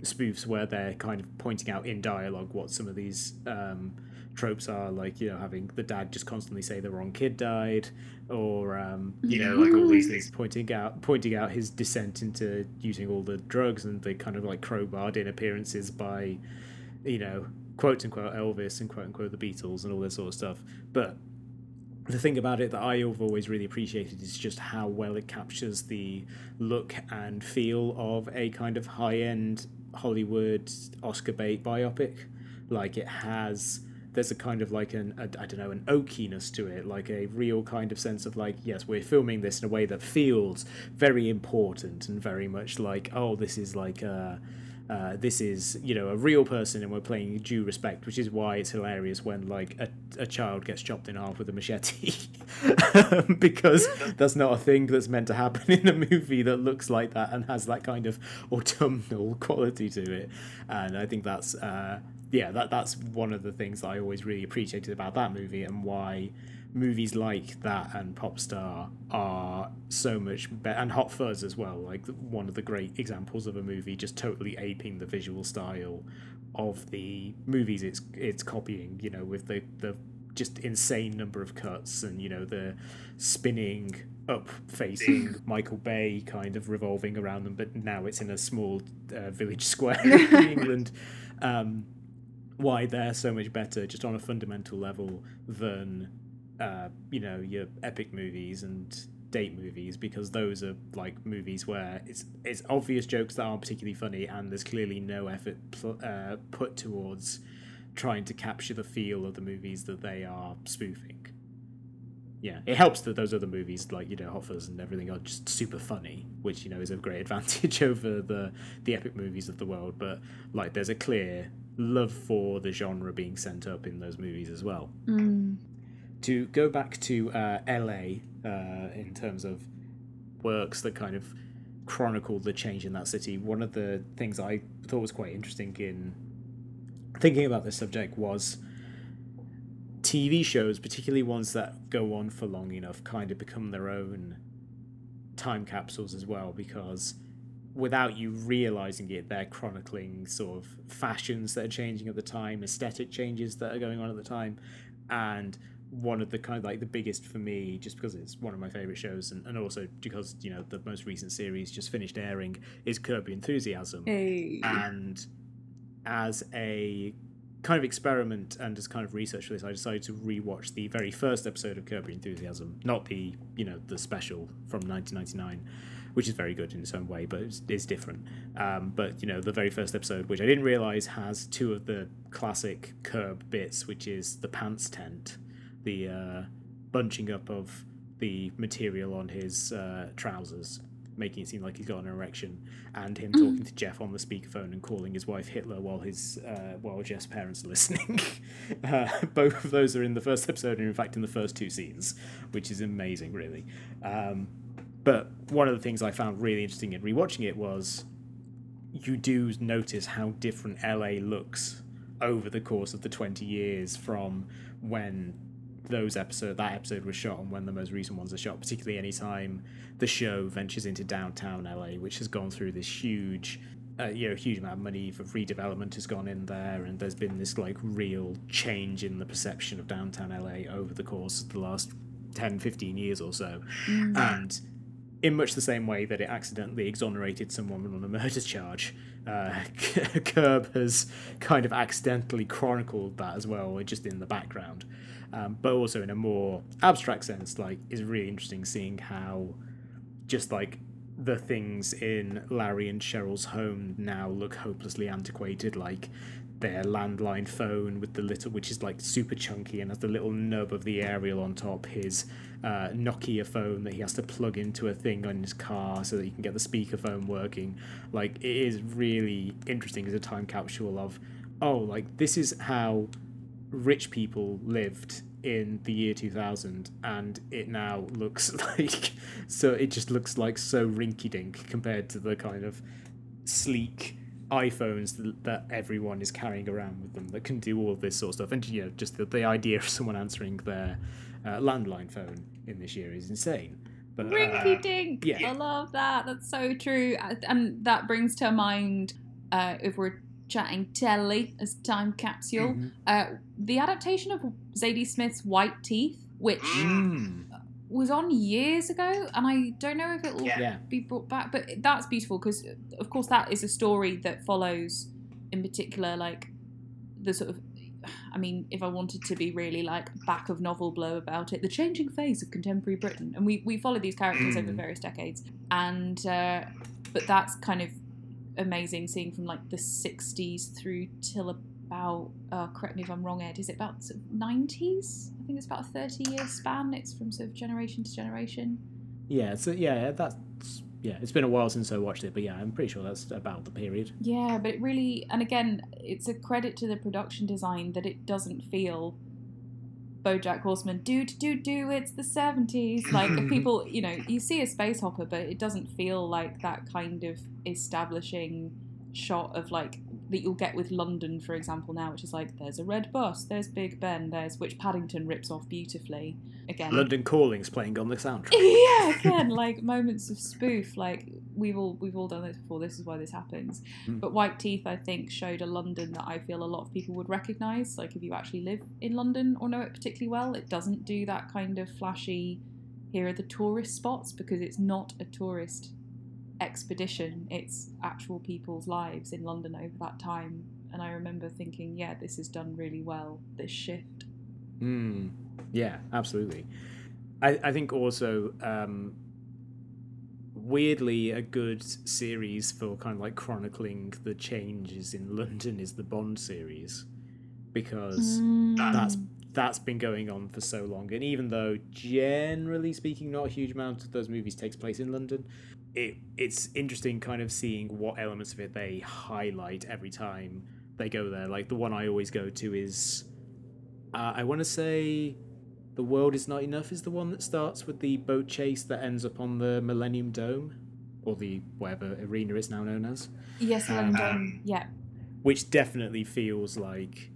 spoofs where they're kind of pointing out in dialogue what some of these um, tropes are, like you know having the dad just constantly say the wrong kid died, or um, you know like all these things pointing out pointing out his descent into using all the drugs and the kind of like crowbarred in appearances by you know quote unquote Elvis and quote unquote the Beatles and all this sort of stuff. But the thing about it that I have always really appreciated is just how well it captures the look and feel of a kind of high end Hollywood Oscar bait biopic. Like it has there's a kind of like an a, I don't know an oakiness to it, like a real kind of sense of like yes we're filming this in a way that feels very important and very much like oh this is like uh uh, this is you know a real person and we're playing due respect which is why it's hilarious when like a, a child gets chopped in half with a machete. Because that's not a thing that's meant to happen in a movie that looks like that and has that kind of autumnal quality to it. And i think that's uh, yeah that that's one of the things that i always really appreciated about that movie and why movies like that and Popstar are so much better, and Hot Fuzz as well. Like one of the great examples of a movie just totally aping the visual style of the movies it's it's copying. You know, with the the just insane number of cuts and you know the spinning up facing Michael Bay kind of revolving around them, but now it's in a small uh, village square in England. Um, why they're so much better just on a fundamental level than uh, you know your epic movies and date movies because those are like movies where it's it's obvious jokes that aren't particularly funny and there's clearly no effort pl- uh, put towards trying to capture the feel of the movies that they are spoofing. Yeah, it helps that those other movies like you know Hot Fuzz and everything are just super funny, which you know is a great advantage over the the epic movies of the world. But like, there's a clear love for the genre being sent up in those movies as well. Mm. To go back to uh, LA uh, in terms of works that kind of chronicle the change in that city, one of the things I thought was quite interesting in thinking about this subject was TV shows, particularly ones that go on for long enough, kind of become their own time capsules as well because without you realizing it, they're chronicling sort of fashions that are changing at the time, aesthetic changes that are going on at the time, and one of the kind of like the biggest for me, just because it's one of my favorite shows, and, and also because you know the most recent series just finished airing, is Curb Your Enthusiasm, Hey. and as a kind of experiment and as kind of research for this, I decided to rewatch the very first episode of Curb Your Enthusiasm, not the you know the special from 1999, which is very good in its own way, but it's, it's different. Um, but you know the very first episode, which I didn't realize has two of the classic Curb bits, which is the pants tent, the uh, bunching up of the material on his uh, trousers making it seem like he's got an erection, and him talking to Jeff on the speakerphone and calling his wife Hitler while his uh, while Jeff's parents are listening. uh, both of those are in the first episode, and in fact in the first two scenes, which is amazing, really. Um, but one of the things I found really interesting in rewatching it was you do notice how different LA looks over the course of the 20 years from when those episode that episode was shot and when the most recent ones are shot particularly anytime the show ventures into downtown LA which has gone through this huge uh, you know a huge amount of money for redevelopment has gone in there and there's been this like real change in the perception of downtown LA over the course of the last 10 15 years or so. And in much the same way that it accidentally exonerated someone on a murder charge, uh, Curb has kind of accidentally chronicled that as well, just in the background. Um, but also in a more abstract sense, like, is really interesting seeing how just like the things in Larry and Cheryl's home now look hopelessly antiquated, like their landline phone with the little, which is like super chunky and has the little nub of the aerial on top. His uh, Nokia phone that he has to plug into a thing on his car so that he can get the speakerphone working. Like it is really interesting as a time capsule of, oh, like this is how rich people lived in the year 2000 and it now looks like so it just looks like so rinky dink compared to the kind of sleek iPhones that, everyone is carrying around with them that can do all this sort of stuff and you know just the, the idea of someone answering their uh, landline phone in this year is insane but uh, Rinky dink. yeah. I love that. That's so true. And that brings to mind, uh, if we're chatting telly as time capsule, Mhm. uh, the adaptation of Zadie Smith's White Teeth, which mm, was on years ago, and I don't know if it will yeah be brought back. But that's beautiful because, of course, that is a story that follows, in particular, like the sort of. I mean, if I wanted to be really like back of novel blow about it, the changing face of contemporary Britain, and we we follow these characters over Mm. various decades, and uh, but that's kind of amazing seeing from like the '60s through till about. Uh, correct me if I'm wrong, Ed. Is it about '90s? Think it's about a 30 year span. It's from sort of generation to generation. yeah so yeah that's yeah it's been a while since I watched it but yeah I'm pretty sure that's about the period Yeah, but it really, and again, it's a credit to the production design that it doesn't feel BoJack Horseman. Do do do. It's the seventies. Like people, you know, you see a space hopper, but it doesn't feel like that kind of establishing shot of like that you'll get with London, for example, now, which is like there's a red bus, there's Big Ben, there's which Paddington rips off beautifully. Again, London Calling's playing on the soundtrack yeah, again, like moments of spoof. Like we've all we've all done this before. This is why this happens. Mm. But White Teeth, I think, showed a London that I feel a lot of people would recognise. Like if you actually live in London or know it particularly well, it doesn't do that kind of flashy. Here are the tourist spots because it's not a tourist expedition. It's actual people's lives in London over that time. And I remember thinking, yeah, this is done really well. This shift. Mm, yeah, absolutely. I, I think also, um, weirdly, a good series for kind of like chronicling the changes in London is the Bond series, because that's that's been going on for so long. And even though, generally speaking, not a huge amount of those movies takes place in London, it it's interesting kind of seeing what elements of it they highlight every time they go there. Like the one I always go to is, uh, I want to say, the world is not enough is the one that starts with the boat chase that ends up on the Millennium Dome, or the whatever arena it's now known as. Yes, Um, London. yeah. which definitely feels like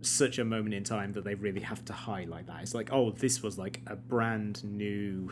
such a moment in time that they really have to highlight that. It's like, oh, this was like a brand new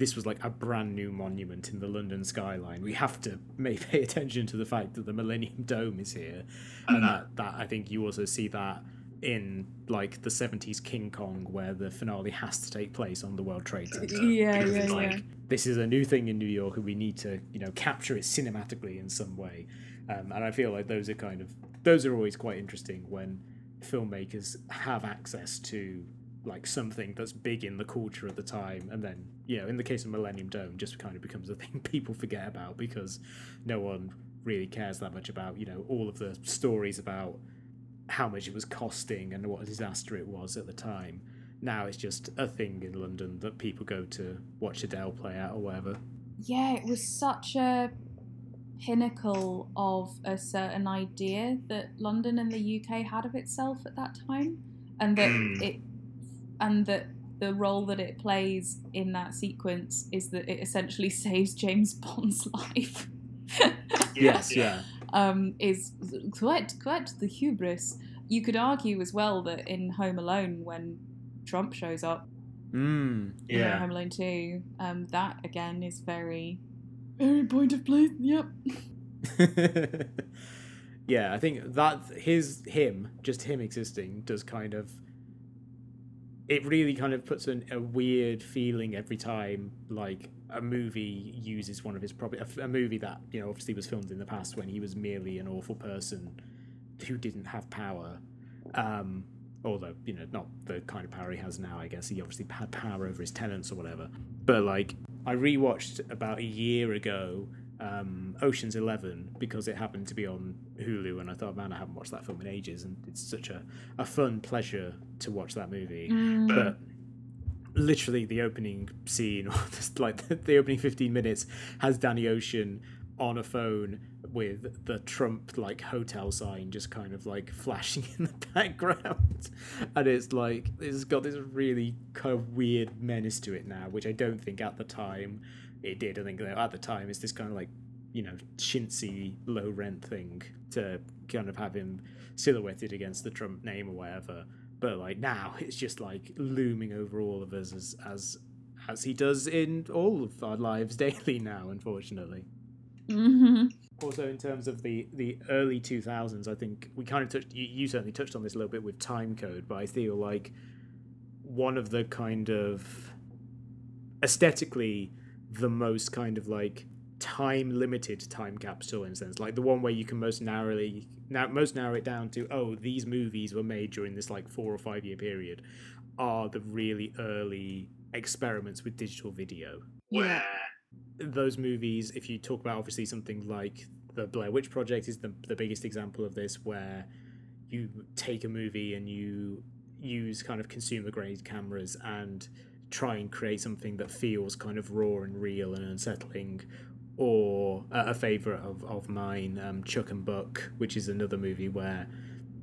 this was like a brand new monument in the London skyline. We have to may pay attention to the fact that the Millennium Dome is here. And that, that I think you also see that in like the 70s King Kong where the finale has to take place on the World Trade Center. Yeah, Because yeah, it's like yeah. this is a new thing in New York and we need to, you know, capture it cinematically in some way. Um, and I feel like those are kind of those are always quite interesting when filmmakers have access to like something that's big in the culture at the time and then you know in the case of millennium dome just kind of becomes a thing people forget about because no one really cares that much about you know all of the stories about how much it was costing and what a disaster it was at the time now it's just a thing in london that people go to watch adele play out or whatever Yeah, it was such a pinnacle of a certain idea that London and the UK had of itself at that time, and that Mm. it, and that the role that it plays in that sequence is that it essentially saves James Bond's life. yes yeah um, is quite quite the hubris. You could argue as well that in Home Alone, when Trump shows up, mm, you know, yeah Home Alone Two, um, that again is very, very point of place. Yep. yeah, I think that his him, just him existing, does kind of. It really kind of puts an, a weird feeling every time, like a movie uses one of his property. A, a movie that you know obviously was filmed in the past when he was merely an awful person who didn't have power. Um, although you know not the kind of power he has now. I guess he obviously had power over his tenants or whatever. But like I rewatched about a year ago um, Ocean's Eleven because it happened to be on Hulu, and I thought, man, I haven't watched that film in ages, and it's such a, a fun pleasure to watch that movie. Mm. But literally, the opening scene, or just like the, the opening fifteen minutes, has Danny Ocean on a phone with the Trump like hotel sign just kind of like flashing in the background, and it's like it's got this really kind of weird menace to it now, which I don't think at the time it did. I think at the time it's this kind of like you know chintzy low rent thing to kind of have him silhouetted against the Trump name or whatever. But like now it's just like looming over all of us as as as he does in all of our lives daily now, unfortunately. Hmm Also, in terms of the the early two thousands, I think we kind of touched. You, you certainly touched on this a little bit with time code, but I feel like one of the kind of aesthetically the most kind of like time limited time capsule in a sense like the one where you can most narrowly now most narrow it down to oh these movies were made during this like four or five year period are the really early experiments with digital video Yeah. Those movies, if you talk about obviously something like the Blair Witch Project, is the the biggest example of this, where you take a movie and you use kind of consumer grade cameras and try and create something that feels kind of raw and real and unsettling. Or uh, a favorite of, of mine, um, Chuck and Buck, which is another movie where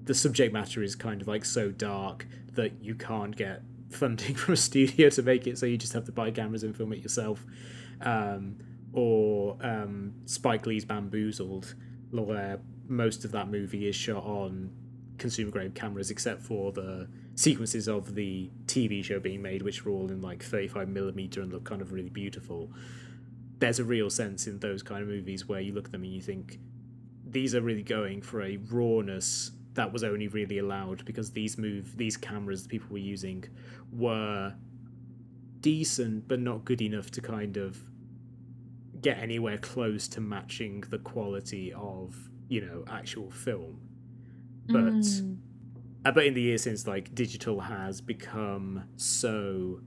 the subject matter is kind of like so dark that you can't get funding from a studio to make it, so you just have to buy cameras and film it yourself. Um, or um, Spike Lee's Bamboozled, where most of that movie is shot on consumer grade cameras, except for the sequences of the TV show being made, which were all in like 35 millimeter and look kind of really beautiful. There's a real sense in those kind of movies where you look at them and you think these are really going for a rawness that was only really allowed because these move these cameras that people were using were decent but not good enough to kind of get anywhere close to matching the quality of you know actual film but Mm. uh, but in the years since like digital has become so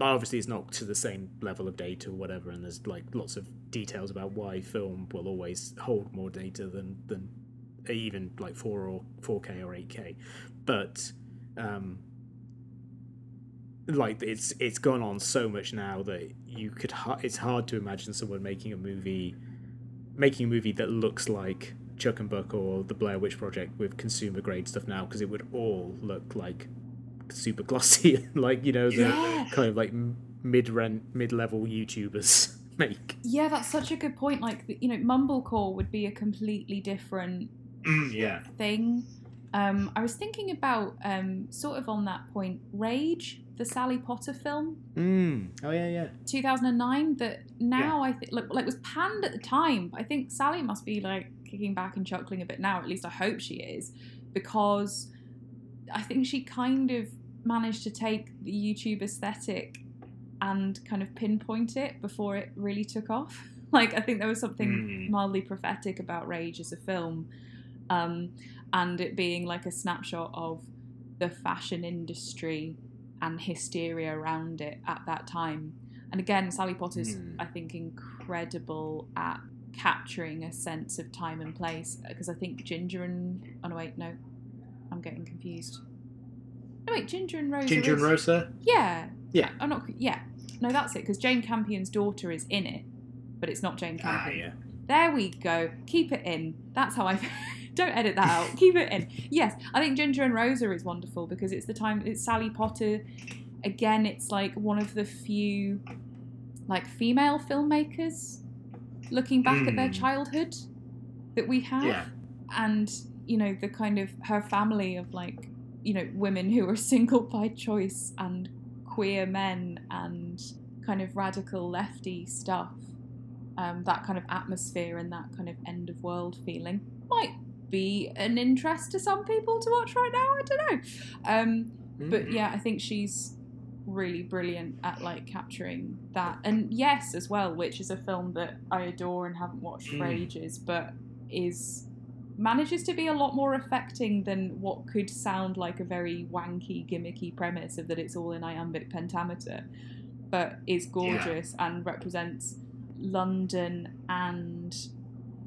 obviously it's not to the same level of data or whatever and there's like lots of details about why film will always hold more data than than even like 4 or 4k or 8k but um like it's it's gone on so much now that you could ha- it's hard to imagine someone making a movie making a movie that looks like Chuck and Buck or the Blair Witch Project with consumer grade stuff now because it would all look like super glossy, like you know the Yeah. kind of like mid rent mid level YouTubers make. Yeah, that's such a good point. Like, you know, Mumblecore would be a completely different yeah. thing. Um, I was thinking about um, sort of on that point, Rage, the Sally Potter film, Mm. Oh yeah, yeah. 2009. That now I think like, like was panned at the time. but I think Sally must be like kicking back and chuckling a bit now. At least I hope she is, because I think she kind of managed to take the YouTube aesthetic and kind of pinpoint it before it really took off. Like I think there was something Mm. mildly prophetic about Rage as a film, um, and it being like a snapshot of the fashion industry and hysteria around it at that time. And again, Sally Potter's, Mm. I think, incredible at capturing a sense of time and place. Because I think Ginger and oh no, wait, no, I'm getting confused. No, wait, Ginger and Rosa. Ginger and Rosa. Yeah, Yeah. I'm not. Yeah, no, that's it. Because Jane Campion's daughter is in it, but it's not Jane Campion Ah, Campion. yeah. There we go. Keep it in. That's how I. Don't edit that out. Keep it in. Yes, I think Ginger and Rosa is wonderful because it's the time. It's Sally Potter. Again, it's like one of the few, like female filmmakers, looking back at their Mm. childhood, that we have Yeah. and you know the kind of her family of like you know women who are single by choice and queer men and kind of radical lefty stuff um, that kind of atmosphere and that kind of end of world feeling might be an interest to some people to watch right now i don't know um, but Mm. yeah i think she's really brilliant at like capturing that and yes as well which is a film that i adore and haven't watched for Mm. ages but is manages to be a lot more affecting than what could sound like a very wanky gimmicky premise of that it's all in iambic pentameter but is gorgeous and represents london and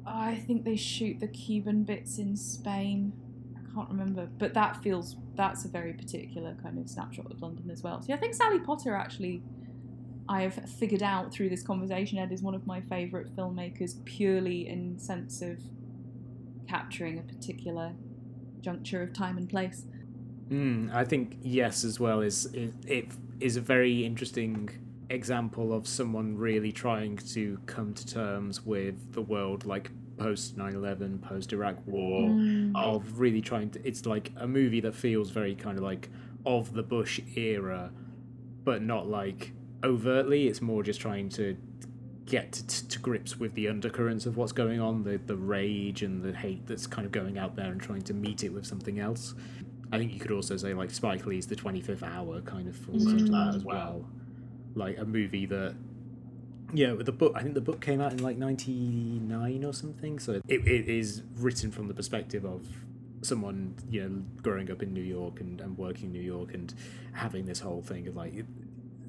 i think they shoot the cuban bits in spain I can't remember, but that feels that's a very particular kind of snapshot of London as well. So yeah, I think Sally Potter actually I have figured out through this conversation, Ed, is one of my favourite filmmakers purely in sense of capturing a particular juncture of time and place. Mm, I think yes as well is it, it is a very interesting example of someone really trying to come to terms with the world like post 9/11 post Iraq war Mm. of really trying to it's like a movie that feels very kind of like of the Bush era but not like overtly it's more just trying to get to, to grips with the undercurrents of what's going on the the rage and the hate that's kind of going out there and trying to meet it with something else I think you could also say like Spike Lee's The 25th Hour kind of falls into that as well. Like a movie that, you with the book, I think the book came out in like 99 or something. So it, it is written from the perspective of someone, you know, growing up in New York and, and working in New York and having this whole thing of like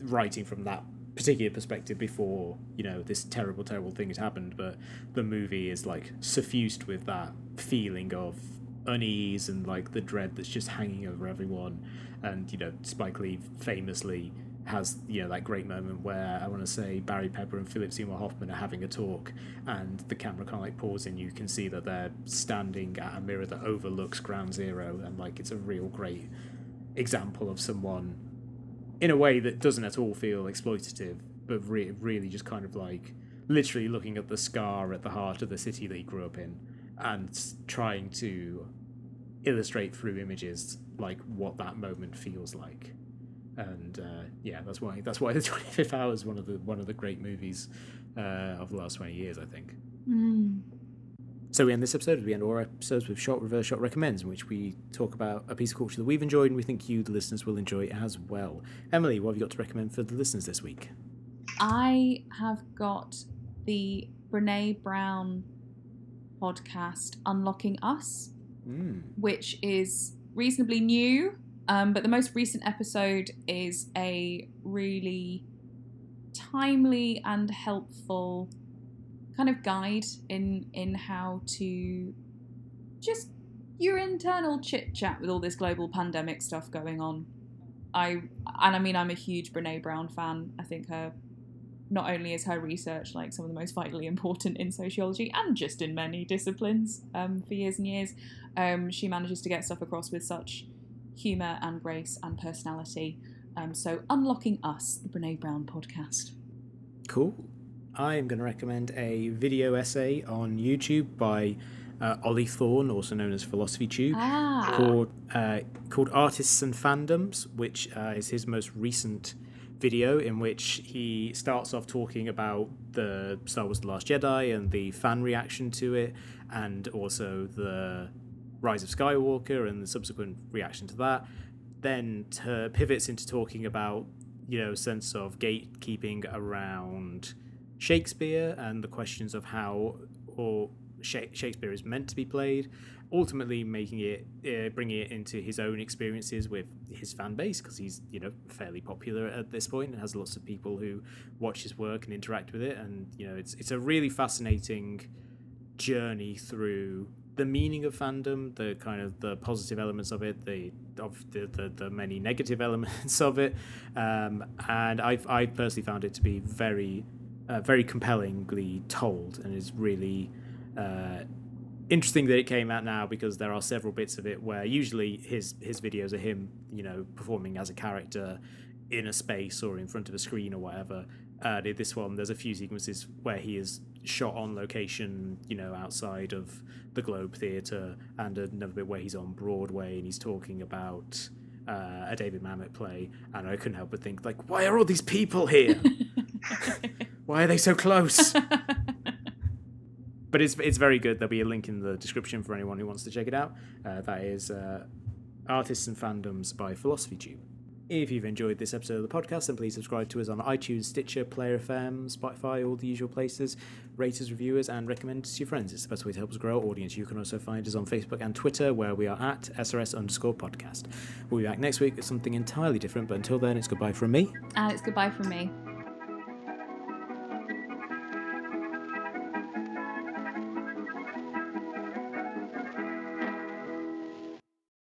writing from that particular perspective before, you know, this terrible, terrible thing has happened. But the movie is like suffused with that feeling of unease and like the dread that's just hanging over everyone. And you know, Spike Lee famously has you know that great moment where I want to say Barry Pepper and Philip Seymour Hoffman are having a talk, and the camera kind of like pauses, in. You can see that they're standing at a mirror that overlooks Ground Zero, and like it's a real great example of someone in a way that doesn't at all feel exploitative, but re- really just kind of like literally looking at the scar at the heart of the city he grew up in and trying to illustrate through images like what that moment feels like and uh, yeah that's why that's why the 25th hour is one of the one of the great movies uh, of the last 20 years i think Mm. so we end this episode we end all our episodes with short reverse shot recommends in which we talk about a piece of culture that we've enjoyed and we think you the listeners will enjoy as well emily what have you got to recommend for the listeners this week I have got the Brene Brown podcast, Unlocking Us, mm. which is reasonably new. Um, but the most recent episode is a really timely and helpful kind of guide in in how to just your internal chit chat with all this global pandemic stuff going on. I and I mean I'm a huge Brene Brown fan. I think her not only is her research like some of the most vitally important in sociology and just in many disciplines um, for years and years, um, she manages to get stuff across with such humour and grace and personality. Um, so, Unlocking Us, the Brene Brown podcast. Cool. I am going to recommend a video essay on YouTube by uh, Ollie Thorn, also known as Philosophy Tube, Ah. called uh, called Artists and Fandoms, which uh, is his most recent video in which he starts off talking about the Star Wars: The Last Jedi and the fan reaction to it, and also the Rise of Skywalker and the subsequent reaction to that. Then pivots into talking about you know sense of gatekeeping around Shakespeare and the questions of how or Shakespeare is meant to be played, ultimately making it uh, bringing it into his own experiences with his fan base because he's you know fairly popular at this point and has lots of people who watch his work and interact with it and you know it's it's a really fascinating journey through the meaning of fandom, the kind of the positive elements of it, the of the, the, the many negative elements of it, um, and I've I personally found it to be very uh, very compellingly told and is really uh, interesting that it came out now because there are several bits of it where usually his his videos are him you know performing as a character in a space or in front of a screen or whatever. Uh, this one, there's a few sequences where he is shot on location, you know, outside of the Globe Theatre, and another bit where he's on Broadway and he's talking about uh, a David Mamet play. And I couldn't help but think, like, why are all these people here? why are they so close? but it's it's very good. There'll be a link in the description for anyone who wants to check it out. Uh, that is uh, Artists and Fandoms by Philosophy Tube. If you've enjoyed this episode of the podcast, then please subscribe to us on iTunes, Stitcher, Player FM, Spotify, all the usual places. Rate us, review us, and recommend us to your friends. It's the best way to help us grow our audience. You can also find us on Facebook and Twitter, where we are at SRS underscore podcast. We'll be back next week with something entirely different, but until then, it's goodbye from me. And it's goodbye from me.